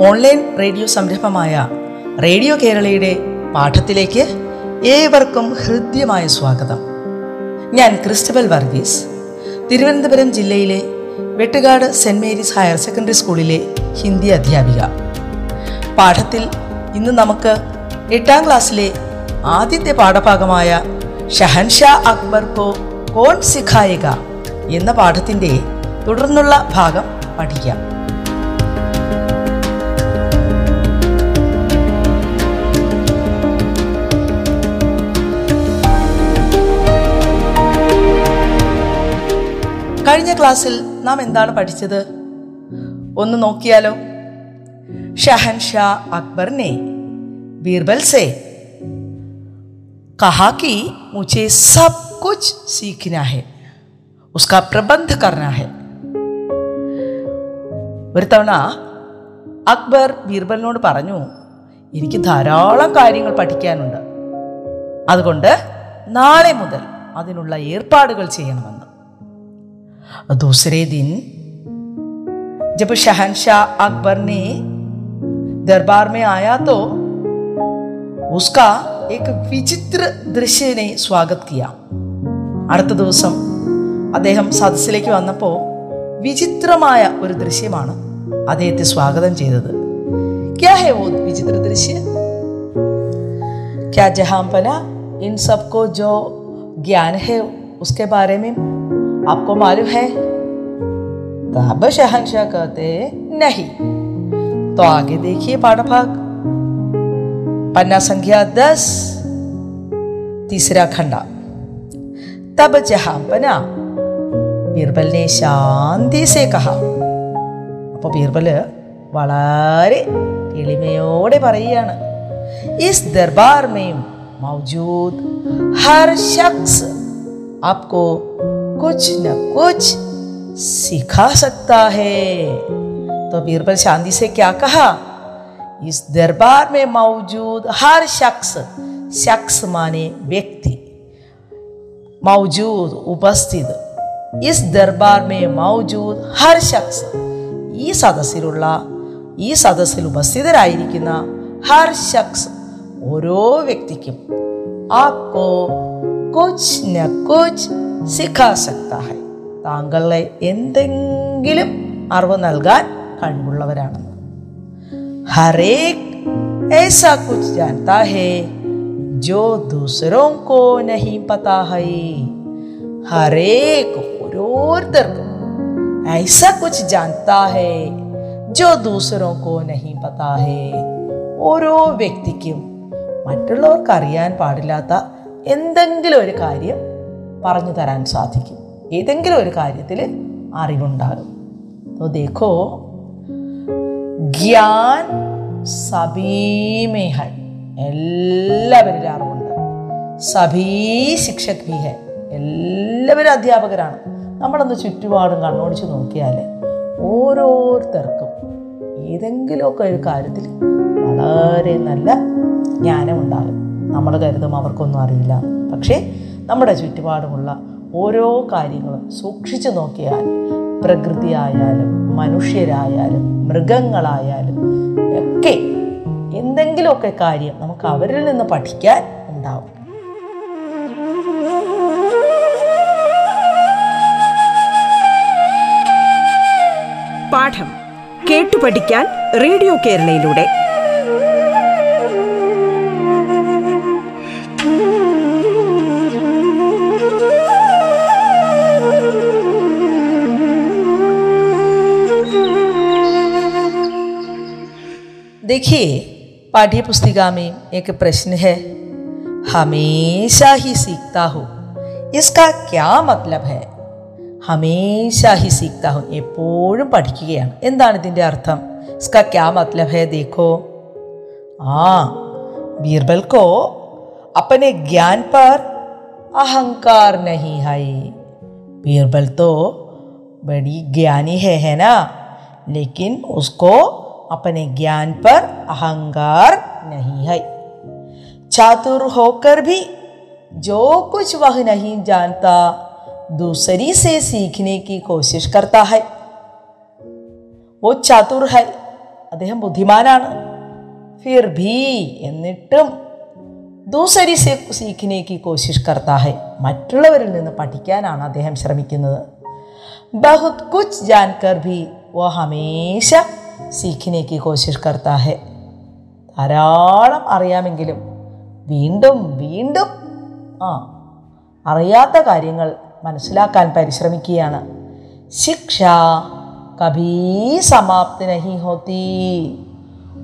Online radio സംരംഭമായ radio കേരളയുടെ പാഠത്തിലേക്ക് ഏവർക്കും ഹൃദ്യമായ സ്വാഗതം. ഞാൻ ക്രിസ്റ്റബൽ വർഗീസ്. തിരുവനന്തപുരം ജില്ലയിലെ Vettukad Saint Mary's higher secondary സ്കൂളിലെ ഹിന്ദി അധ്യാപിക. പാഠത്തിൽ ഇന്ന് നമുക്ക് എട്ടാം ക്ലാസ്സിലെ ആദ്യത്തെ പാഠഭാഗമായ ഷഹൻഷാ അക്ബർ കോ കോൺ സിഖായിക എന്ന പാഠത്തിന്റെ തുടർന്നുള്ള ഭാഗം പഠിക്കാം. കഴിഞ്ഞ ക്ലാസ്സിൽ നാം എന്താണ് പഠിച്ചത് ഒന്ന് നോക്കിയാലോ ഷഹൻ ഷാ अकबर ने बीरबल से कहा कि मुझे सब कुछ सीखना है उसका प्रबंध करना है ഒരു തവണ അക്ബർ ബീർബലിനോട് പറഞ്ഞു എനിക്ക് ധാരാളം കാര്യങ്ങൾ പഠിക്കാനുണ്ട് അതുകൊണ്ട് നാളെ മുതൽ അതിനുള്ള ഏർപ്പാടുകൾ ചെയ്യണമെന്ന് दूसरे दिन जब शहनशाह अकबर ने दरबार में आया तो उसका एक വിചിത്ര ദൃശ്യനെ സ്വാഗത് കിയ അടുത്ത ദിവസം അദ്ദേഹം സദസ്സിലേക്ക് വന്നപ്പോൾ വിചിത്രമായ ഒരു ദൃശ്യമാണ് അദ്ദേഹത്തെ സ്വാഗതം ചെയ്തത് क्या है वो विचित्र दृश्य क्या जहांपना इन सबको जो ज्ञान है उसके बारे में आपको मालूम है तब शहनशाह कहते नहीं तो आगे देखिए पाठभाग पन्ना संख्या दस तीसरा खंडा तब जहांपना ബീർബൽ ने ശാന്തി സേ കഹ അപ്പോൾ ബീർബൽ വളരെ എളിമയോടെ പറയുകയാണ് ഇസ് ദർബാർ മേം മൗജൂദ് ഹർ ശഖ്സ് आपको कुछ न कुछ सिखा सकता है। तो बीरबल शांति से क्या कहा? इस दरबार में मौजूद हर शख्स शख्स माने व्यक्ति, मौजूद, उपस्थित, इस दरबार में मौजूद हर शख्स ഈ സദസ്സിലുള്ള ഈ സദസ്സിൽ ഉപസ്ഥിതരായിരിക്കുന്ന ഹർ ശഖ്സ് ഓരോ വ്യക്തിക്കും ആക്കോ കുച്ച് ന കുച്ച് സിഖാ സക്താ ഹൈ താങ്കളെ എന്തെങ്കിലും അറിവ് നൽകാൻ കഴിവുള്ളവരാണെന്ന് ഹരേക് ऐसा कुछ जानता है जो दूसरों को नहीं पता है हरेक ഓരോരുത്തർക്കും ऐसा कुछ जानता है जो दूसरों को नहीं पता है ഓരോ വ്യക്തിക്കും മറ്റുള്ളവർക്ക് അറിയാൻ പാടില്ലാത്ത എന്തെങ്കിലും ഒരു കാര്യം പറഞ്ഞു തരാൻ സാധിക്കും ഏതെങ്കിലും ഒരു കാര്യത്തിൽ അറിവുണ്ടാകും तो देखो ജ്ഞാൻ സഭീമേ ഹൈ എല്ലാവരിലും അറിവുണ്ട് സഭീ ശിക്ഷക് ഭി ഹൈ എല്ലാവരും അധ്യാപകരാണ് നമ്മളൊന്ന് ചുറ്റുപാടും കണ്ണോടിച്ച് നോക്കിയാൽ ഓരോരുത്തർക്കും ഏതെങ്കിലുമൊക്കെ ഒരു കാര്യത്തിൽ വളരെ നല്ല ജ്ഞാനമുണ്ടാകും നമ്മൾ കരുതും അവർക്കൊന്നും അറിയില്ല പക്ഷേ നമ്മുടെ ചുറ്റുപാടുമുള്ള ഓരോ കാര്യങ്ങളും സൂക്ഷിച്ചു നോക്കിയാൽ പ്രകൃതിയായാലും മനുഷ്യരായാലും മൃഗങ്ങളായാലും ഒക്കെ എന്തെങ്കിലുമൊക്കെ കാര്യം നമുക്ക് അവരിൽ നിന്ന് പഠിക്കാൻ ഉണ്ടാവും. പാഠം കേട്ടു പഠിക്കാൻ റേഡിയോ കേരളയിലൂടെ. देखिए पाठ्य पुस्तिका में एक प्रश्न है हमेशा ही सीखता हो इसका क्या मतलब है ഹമേശ ഹി സീക്ത ഹു എപ്പോഴും പഠിക്കുകയാണ് എന്താണ് ഇതിൻ്റെ അർത്ഥം इसका क्या मतलब है देखो हाँ बीरबल को अपने ज्ञान पर अहंकार नहीं है बीरबल तो बड़ी ज्ञानी है है ना लेकिन उसको अपने ज्ञान पर अहंकार नहीं है चातुर होकर भी जो कुछ वह नहीं जानता दूसरी से सीखने की कोशिश करता है वो ചാതുർ ഹൈ അദ്ദേഹം ബുദ്ധിമാനാണ് ഫിർ ഭീ എന്നിട്ടും ദൂസരി സെ സീഖിനെ കി കോശിഷ് കർത്താ ഹൈ മറ്റുള്ളവരിൽ നിന്ന് പഠിക്കാനാണ് അദ്ദേഹം ശ്രമിക്കുന്നത് ബഹുത് കുച്ച് ജാൻകർ ഭി വോ ഹമേശ സീഖിനെ കി കോശിഷ് കർത്താ ഹൈ ധാരാളം അറിയാമെങ്കിലും വീണ്ടും വീണ്ടും ആ അറിയാത്ത കാര്യങ്ങൾ മനസ്സിലാക്കാൻ പരിശ്രമിക്കുകയാണ് ശിക്ഷ കഭീ സമാപ്തി നഹി ഹോത്തി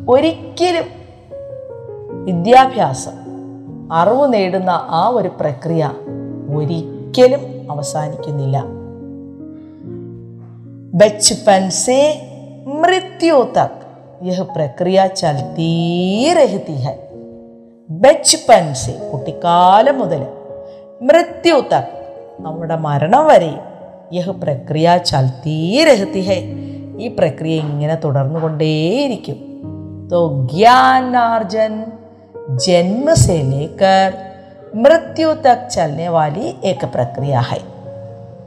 ഒരിക്കലും വിദ്യാഭ്യാസം അറിവ് നേടുന്ന ആ ഒരു പ്രക്രിയ ഒരിക്കലും അവസാനിക്കുന്നില്ല बचपन से मृत्यु तक यह प्रक्रिया चलती रहती है ബച്പൻ സെ കുട്ടിക്കാലം മുതൽ മൃത്യു തക് നമ്മുടെ മരണം വരെ യഹ് പ്രക്രിയ ചൽത്തീ രഹത്തി ഹെ ഈ പ്രക്രിയ ഇങ്ങനെ തുടർന്നുകൊണ്ടേയിരിക്കും तो ज्ञानार्जन जन्म से लेकर मृत्यु तक चलने वाली एक प्रक्रिया है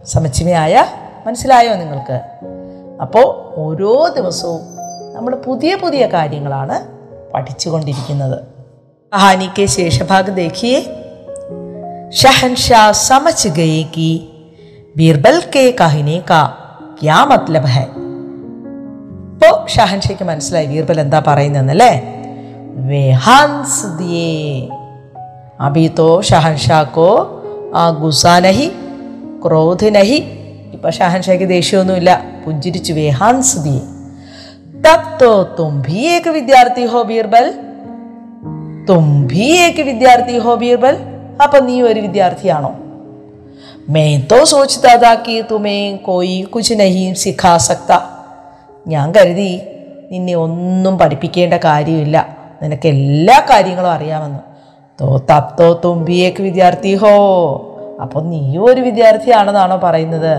സമച്ചിമയായ മനസ്സിലായോ നിങ്ങൾക്ക് അപ്പോൾ ഓരോ ദിവസവും നമ്മൾ പുതിയ പുതിയ കാര്യങ്ങളാണ് പഠിച്ചുകൊണ്ടിരിക്കുന്നത് कहानी के शेष भाग देखिए शहनशाह समझ गए कि बीरबल के कहने का क्या मतलब है ഇപ്പോൾ ഷഹൻഷയ്ക്ക് മനസ്സിലായി ബീർബൽ എന്താ പറയുന്നതെന്നല്ലേ വേ ഹൻസ് ദിയേ അഭി തോ ഷഹൻഷാക്കോ ആ ഗുസാ നഹി ക്രോധ് നഹി ഇപ്പൊ ഷഹൻഷായ്ക്ക് ദേഷ്യമൊന്നുമില്ല പുഞ്ചിരിച്ചു വേ ഹൻസ് ദിയേ തബ് തോ തും ഭി ഏക വിദ്യാർത്ഥി ഹോ ബീർബൽ തും ഭി ഏക വിദ്യാർത്ഥി ഹോ ബീർബൽ അപ്പൊ നീ ഒരു വിദ്യാർത്ഥിയാണോ मैं तो सोचता था कि तुम्हें कोई कुछ नहीं सिखा सकता ഞാൻ കരുതി നിന്നെ ഒന്നും പഠിപ്പിക്കേണ്ട കാര്യമില്ല നിനക്ക് എല്ലാ കാര്യങ്ങളും അറിയാമെന്ന് തോ തപ് തോ തുമ്പിയേക്ക് വിദ്യാർത്ഥി ഹോ അപ്പോൾ നീയും ഒരു വിദ്യാർത്ഥിയാണെന്നാണോ പറയുന്നത്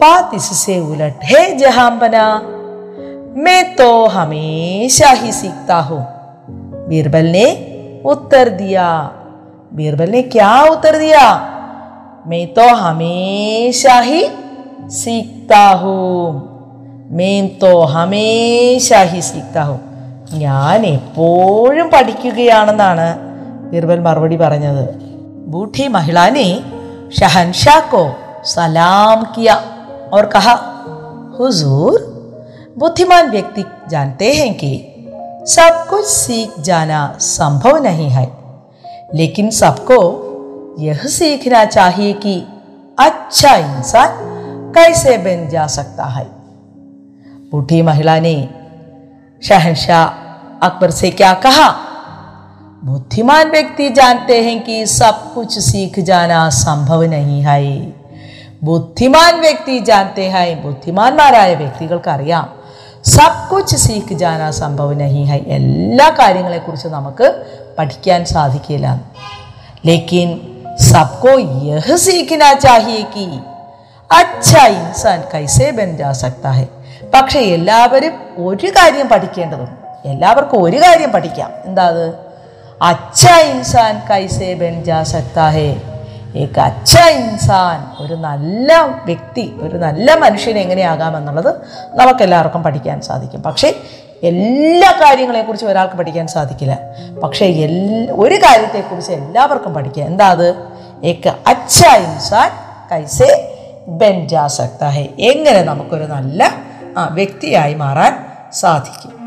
बात इससे उलट है जहांपना मैं तो हमेशा ही सीखता हूं बीरबल ने उत्तर दिया बीरबल ने क्या उत्तर दिया मैं तो हमेशा ही सीखता हूं मैं तो हमेशा ही सीखता हूं ഞാൻ എപ്പോഴും പഠിക്കുകയാണെന്നാണ് ബീർബൽ മറുപടി പറഞ്ഞത് ബൂഠി മഹിളാനെ ഷഹൻഷാ को सलाम किया और कहा, हुजूर, बुद्धिमान व्यक्ति जानते हैं कि सब कुछ सीख जाना संभव नहीं है, लेकिन सबको यह सीखना चाहिए कि अच्छा इंसान कैसे बन जा सकता है। बूढ़ी महिला ने शहनशाह अकबर से क्या कहा, बुद्धिमान व्यक्ति जानते हैं कि सब कुछ सीख जाना संभव नहीं है। ബുദ്ധിമാൻ വ്യക്തി ജാനത്തെ ഹൈ ബുദ്ധിമാന്മാരായ വ്യക്തികൾക്ക് അറിയാം സബ് കുച്ച് സീഖ് ജാന സംഭവ നഹി ഹൈ എല്ലാ കാര്യങ്ങളെക്കുറിച്ച് നമുക്ക് പഠിക്കാൻ സാധിക്കില്ല. ലേക്കിൻ സബ്കോ യഹ് സീഖിന ചാഹിയേ കി. അച്ഛ ഇൻസാൻ കൈസേ ബൻ ജാ സക്താ ഹെ. പക്ഷെ എല്ലാവരും ഒരു കാര്യം പഠിക്കേണ്ടതുണ്ട്. എല്ലാവർക്കും ഒരു കാര്യം പഠിക്കാം. എന്താ അത്? അച്ഛ ഇൻസാൻ കൈസേ ബൻ ജാ സക്താ ഹെ. ഏക അച്ഛ ഇൻസാൻ ഒരു നല്ല വ്യക്തി ഒരു നല്ല മനുഷ്യൻ എങ്ങനെയാകാമെന്നുള്ളത് നമുക്കെല്ലാവർക്കും പഠിക്കാൻ സാധിക്കും. പക്ഷേ എല്ലാ കാര്യങ്ങളെക്കുറിച്ച് ഒരാൾക്ക് പഠിക്കാൻ സാധിക്കില്ല. പക്ഷേ എൽ ഒരു കാര്യത്തെക്കുറിച്ച് എല്ലാവർക്കും പഠിക്കുക. എന്താ അത്? ഏക അച്ഛ ഇൻസാൻ കൈസേ ബെൻ ജാ സക്ത എങ്ങനെ നമുക്കൊരു നല്ല വ്യക്തിയായി മാറാൻ സാധിക്കും.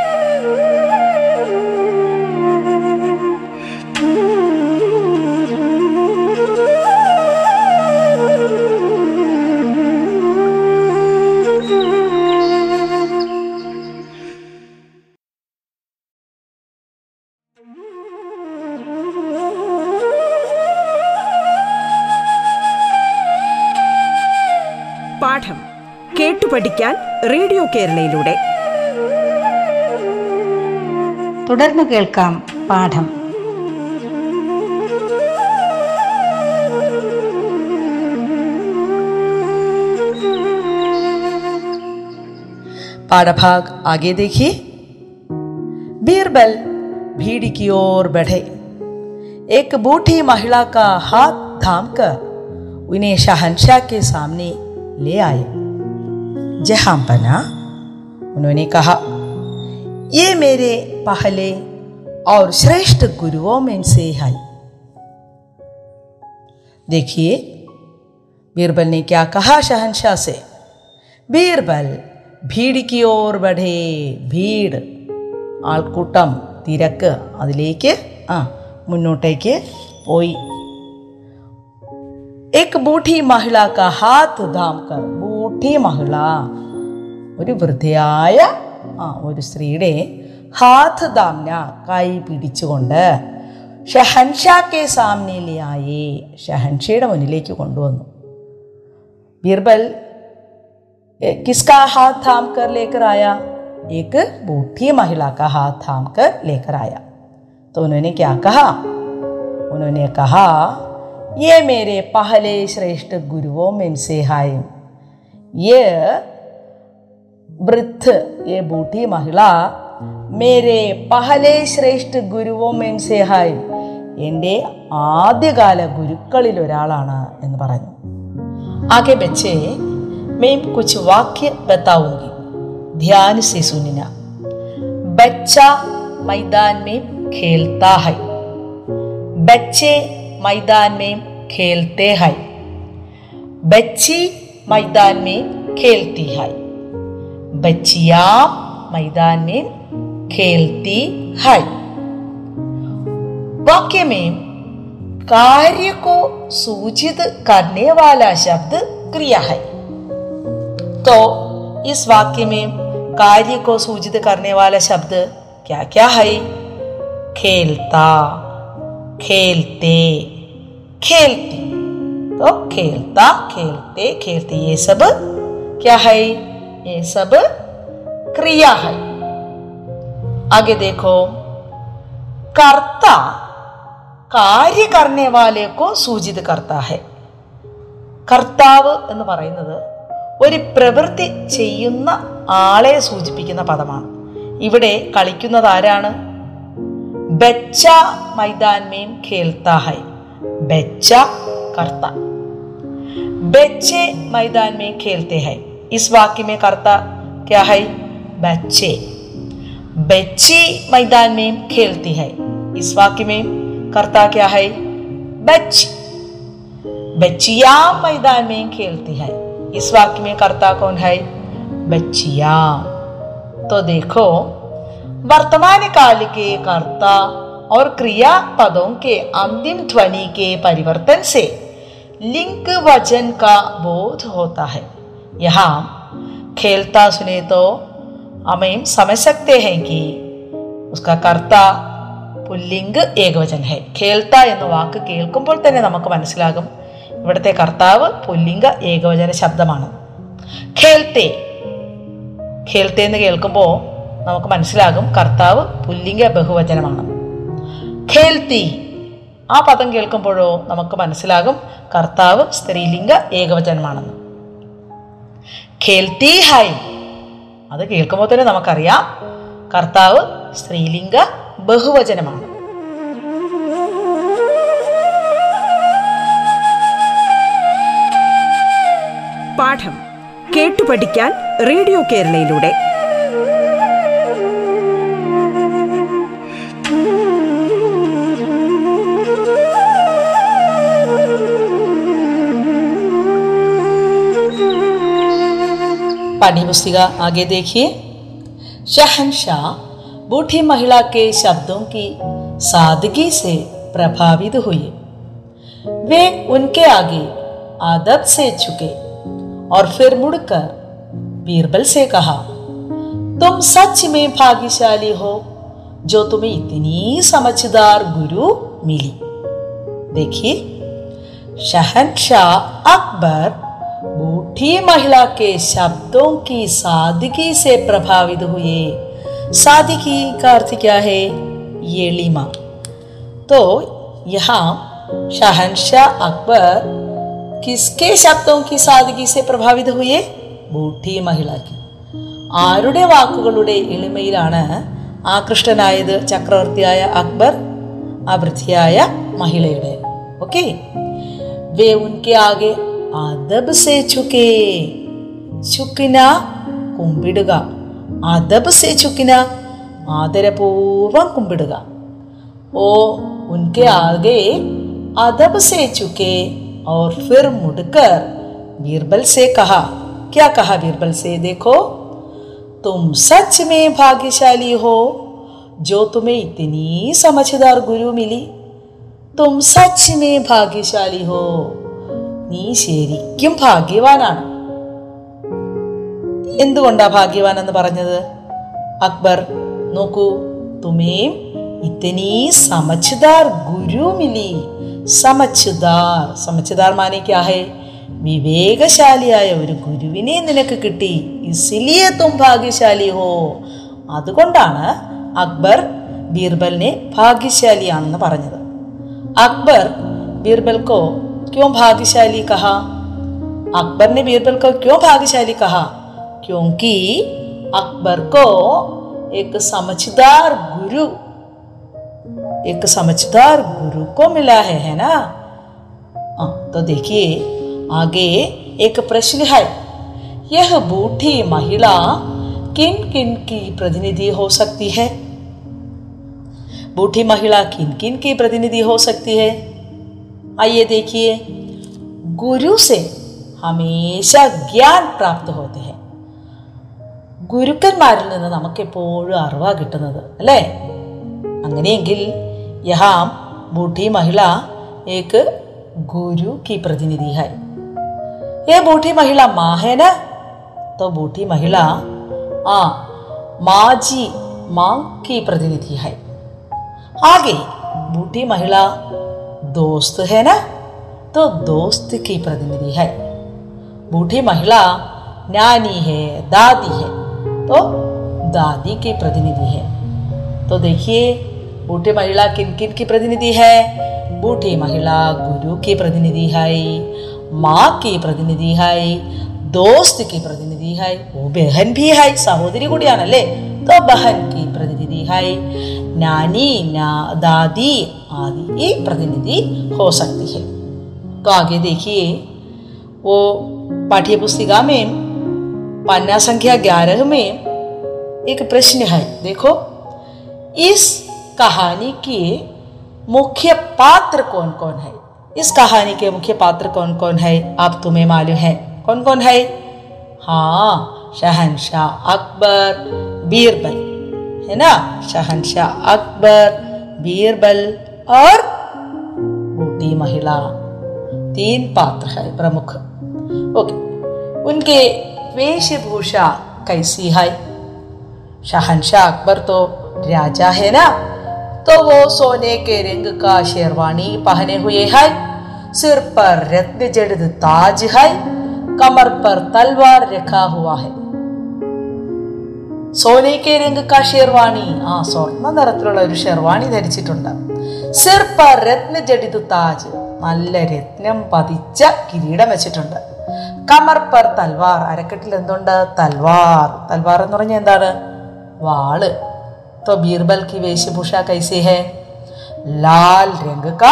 കേരളയിലൂടെ തുടർന്ന് കേൾക്കാം പാഠം पाठभाग आगे देखिए बीरबल भीड़ की ओर बढ़े एक बूढ़ी महिला का हाथ थामकर उन्हें शहनशाह के सामने ले आए जहां बना उन्होंने कहा ये मेरे पहले और श्रेष्ठ गुरुओं में से है देखिए बीरबल ने क्या कहा शहनशाह से बीरबल ഭീഡിക്ക് ഓർ ബഡേ ഭീഡ് ആൾക്കൂട്ടം തിരക്ക് അതിലേക്ക് ആ മുന്നോട്ടേക്ക് പോയി एक बूढ़ी महिला का हाथ धाम कर ബൂഢി മഹിള ഒരു വൃദ്ധയായ ആ ഒരു സ്ത്രീയുടെ ഹാത്ത് ദാംന കൈ പിടിച്ചുകൊണ്ട് ഷഹൻഷാ കെ സാമ്നിലായേ ഷഹൻഷയുടെ മുന്നിലേക്ക് കൊണ്ടുവന്നു ബീർബൽ किसका हाथ थाम कर लेकर आया एक बूढ़ी महिला का हाथ थाम कर लेकर आया तो उन्होंने क्या कहा उन्होंने कहा ये मेरे पहले श्रेष्ठ गुरुओं में से है ये വൃദ്ധ ये ബൂട്ടി മഹിള മേരെ പഹലേ ശ്രേഷ്ഠ ഗുരുവോ മെംസേഹായി എന്റെ ആദ്യകാല ഗുരുക്കളിൽ ഒരാളാണ് എന്ന് പറഞ്ഞു. ആകെ ബച്ചേ മേം കുച്ച് വാക്യ ബത്താവുകി ധ്യാന സി സുനിന. ബച്ച മൈതാൻ മേം ഖേൽത്താ ഹൈ. ബച്ചെ മൈതാൻ മേം ഖേൽത്തേ ഹൈ. ബച്ചി മൈതാൻ മേം ഖേൽത്തി ഹൈ. बच्चियाँ मैदान में खेलती है। वाक्य में कार्य को सूचित करने वाला शब्द क्रिया है। तो इस वाक्य में कार्य को सूचित करने वाला शब्द क्या क्या है? खेलता, खेलते, खेलती। तो खेलता, खेलते खेलते ये सब क्या है? ये सब क्रिया है आगे देखो कर्ता कार्य करने वाले को കർത്താവ് എന്ന് പറയുന്നത് ഒരു പ്രവൃത്തി ചെയ്യുന്ന ആളെ സൂചിപ്പിക്കുന്ന പദമാണ്. ഇവിടെ കളിക്കുന്നത് ആരാണ്? ബെച്ച മൈതാൻ മീൻ ഖേൽത്ത ഹൈ ബെച്ച കർത്ത. ബെച്ചെ മൈതാൻ മീൻ ഖേൽത്തെ इस वाक्य में कर्ता, क्या है? बच्चे। बच्ची मैदान में खेलती है। इस वाक्य में कर्ता, क्या है? बच्ची। बच्चिया मैदान में खेलती है। इस वाक्य में कर्ता, कौन है? बच्चिया। तो देखो, वर्तमान काल के कर्ता और क्रिया पदों के अंतिम ध्वनि के परिवर्तन से लिंग वचन का बोध होता है। यहाँ खेलता सुने तो हमें समझ सकते हैं कि उसका कर्ता പുല്ലിംഗ് ഏകവചൻ ഹെ ഖേൽത്ത എന്ന വാക്ക് കേൾക്കുമ്പോൾ തന്നെ നമുക്ക് മനസ്സിലാകും ഇവിടുത്തെ കർത്താവ് പുല്ലിംഗ ഏകവചന ശബ്ദമാണ് ഖേൽത്തെ ഖേൽത്തെ എന്ന് കേൾക്കുമ്പോൾ നമുക്ക് മനസ്സിലാകും കർത്താവ് പുല്ലിംഗ ബഹുവചനമാണ് ഖേൽത്തി ആ പദം കേൾക്കുമ്പോഴോ നമുക്ക് മനസ്സിലാകും കർത്താവ് സ്ത്രീലിംഗ ഏകവചനമാണെന്ന് അത് കേൾക്കുമ്പോൾ തന്നെ നമുക്കറിയാം കർത്താവ് സ്ത്രീലിംഗ ബഹുവചനമാണ്. പാഠം കേട്ടു പഠിക്കാൻ റേഡിയോ കേരളയിലൂടെ. पाठ्य पुस्तिका आगे देखिए। शहनशाह बूढ़ी महिला के शब्दों की सादगी से प्रभावित हुए वे उनके आगे आदत से झुके और फिर मुड़कर बीरबल से कहा, तुम सच में भाग्यशाली हो, जो तुम्हें इतनी समझदार गुरु मिली। देखिए, शहनशाह अकबर बूढ़ी महिला के शब्दों की सादगी से प्रभावित हुए सादगी का अर्थ क्या है ये लीमा तो यहाँ शहनशाह अकबर किसके शब्दों की सादगी से प्रभावित हुए ബൂട്ടി മഹിളാക്കി ആരുടെ വാക്കുകളുടെ എളിമയിലാണ് ആകൃഷ്ടനായത് ചക്രവർത്തിയായ അക്ബർ ആ വൃത്തിയായ മഹിളയുടെ ഓക്കെ വേ ഉൻകെ ആകെ അദബ് സേ ചുക്കേ ചുക്കിന കുമ്പിടുക അദബ് സേ ചുക്കിന ആദരപൂർവം കുമ്പിടുക ओ उनके आगे अदब से चुके और फिर मुड़कर बीरबल से कहा क्या कहा बीरबल से देखो तुम सच में भाग्यशाली हो जो तुम्हें इतनी समझदार गुरु मिली തും സച്ച് മേ ഭാഗ്യശാലി ഹോ നീ ശരിക്കും ഭാഗ്യവാനാണ്. എന്തുകൊണ്ടാ ഭാഗ്യവാൻ എന്ന് പറഞ്ഞത്? അക്ബർ നോക്കൂ തുമേം ഇത്തനീ സമച്ചുദാർ ഗുരു മിലി സമച്ചുദാർ സമച്ചിദാർ മാനിക്കാഹേ വിവേകശാലിയായ ഒരു ഗുരുവിനെ നിനക്ക് കിട്ടി. ഇസിലിയെ തും ഭാഗ്യശാലി ഹോ. അതുകൊണ്ടാണ് അക്ബർ ബീർബലിനെ ഭാഗ്യശാലിയാണെന്ന് പറഞ്ഞത്. അക്ബർ ബീർബൽക്കോ क्यों भाग्यशाली कहा? अकबर ने बीरबल को क्यों भाग्यशाली कहा? क्योंकि अकबर को एक समझदार गुरु एक समझदार गुरु को मिला है है ना? हाँ, तो देखिए आगे एक प्रश्न है। यह बूढ़ी महिला किन किन की प्रतिनिधि हो सकती है? बूढ़ी महिला किन किन की प्रतिनिधि हो सकती है? आइए देखिए गुरु से हमेशा ज्ञान प्राप्त होते हैं ഗുരുക്കന്മാരിൽ നിന്ന് നമുക്ക് എപ്പോഴും അറിവാ കിട്ടുന്നത് അല്ലേ അങ്ങനെയെങ്കിൽ യഹാം ബൂഢി മഹിള ഏക്ക് ഗുരു की प्रतिनिधि है ये बूढ़ी महिला माँ है ना तो बूढ़ी महिला आ माँ जी माँ की प्रतिनिधि है आगे बूढ़ी महिला दोस्त है ना? तो दोस्त की प्रतिनिधि है। बूढ़ी महिला नानी है, दादी है तो दादी की प्रतिनिधि है। तो देखिए, बूढ़ी महिला किन किन की प्रतिनिधि है? बूढ़ी महिला गुरु की प्रतिनिधि है, माँ की प्रतिनिधि है, दोस्त की प्रतिनिधि है, वो बहन भी है, सहोदरी गुड़िया नले तो बहन की प्रतिनिधि है। नानी ना दादी आदि की प्रतिनिधि हो सकती है तो आगे देखिए वो पाठ्य पुस्तिका में पन्ना संख्या ग्यारह में एक प्रश्न है देखो इस कहानी के मुख्य पात्र कौन कौन है इस कहानी के मुख्य पात्र कौन कौन है आप तुम्हें मालूम है कौन कौन है हाँ शहनशाह अकबर बीरबल है ना? शहनशाह अकबर, बीरबल और बूढ़ी महिला। तीन पात्र है प्रमुख। ओके उनके वेशभूषा कैसी है? शहनशाह अकबर तो राजा है ना? तो वो सोने के रंग का शेरवानी पहने हुए है। सिर पर रत्न जड़ित ताज है। कमर पर तलवार रखा हुआ है। സോനയ്ക്ക് രംഗക്ക ഷെർവാണി. ആ സ്വർണ നിറത്തിലുള്ള ഒരു ഷെർവാണി ധരിച്ചിട്ടുണ്ട്. സിർപ്പ രത്ന ജഡിത് താജ്. നല്ല രത്നം പതിച്ച കിരീടം വെച്ചിട്ടുണ്ട്. കമർ പർ തൽവാർ. അരക്കെട്ടിൽ എന്തുണ്ട്? തൽവാർ. തൽവാർ എന്ന് പറഞ്ഞാൽ എന്താണ്? വാൾ. തോ ബീർബൽ കി വേശഭൂഷ കൈസി ലാൽ രംഗക്ക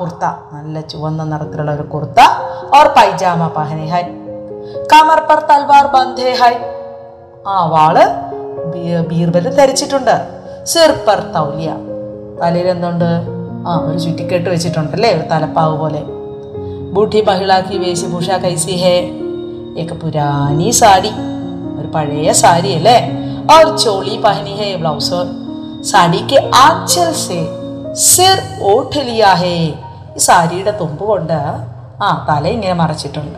കുർത്ത. നല്ല ചുവന്ന നിറത്തിലുള്ള ഒരു കുർത്ത. ഓർ പൈജാമ പഹനെ ഹൈ. കമർ പർ തൽവാർ ബന്ധേ ഹൈ. ആ വാൾ ബീ- ബീർബല് ധരിച്ചിട്ടുണ്ട് സിർ പർ തൗലിയ തലയിൽ എന്തുണ്ട് ആ ഒരു ചുറ്റിക്കെട്ട് വെച്ചിട്ടുണ്ടല്ലേ ഒരു തലപ്പാവ് പോലെ ബൂഢി മഹിളാക്കി വേശഭൂഷ കൈസി ഹേ एक പുരാനി സാരി ഒരു പഴയ സാരി അല്ലേ और चोली पहनी है ब्लाउज साड़ी के आंचल से സിർ ഓട്ട് ലിയാ ഹേ ഈ സാരിയുടെ തുമ്പ് കൊണ്ട് ആ തല ഇങ്ങനെ മറച്ചിട്ടുണ്ട്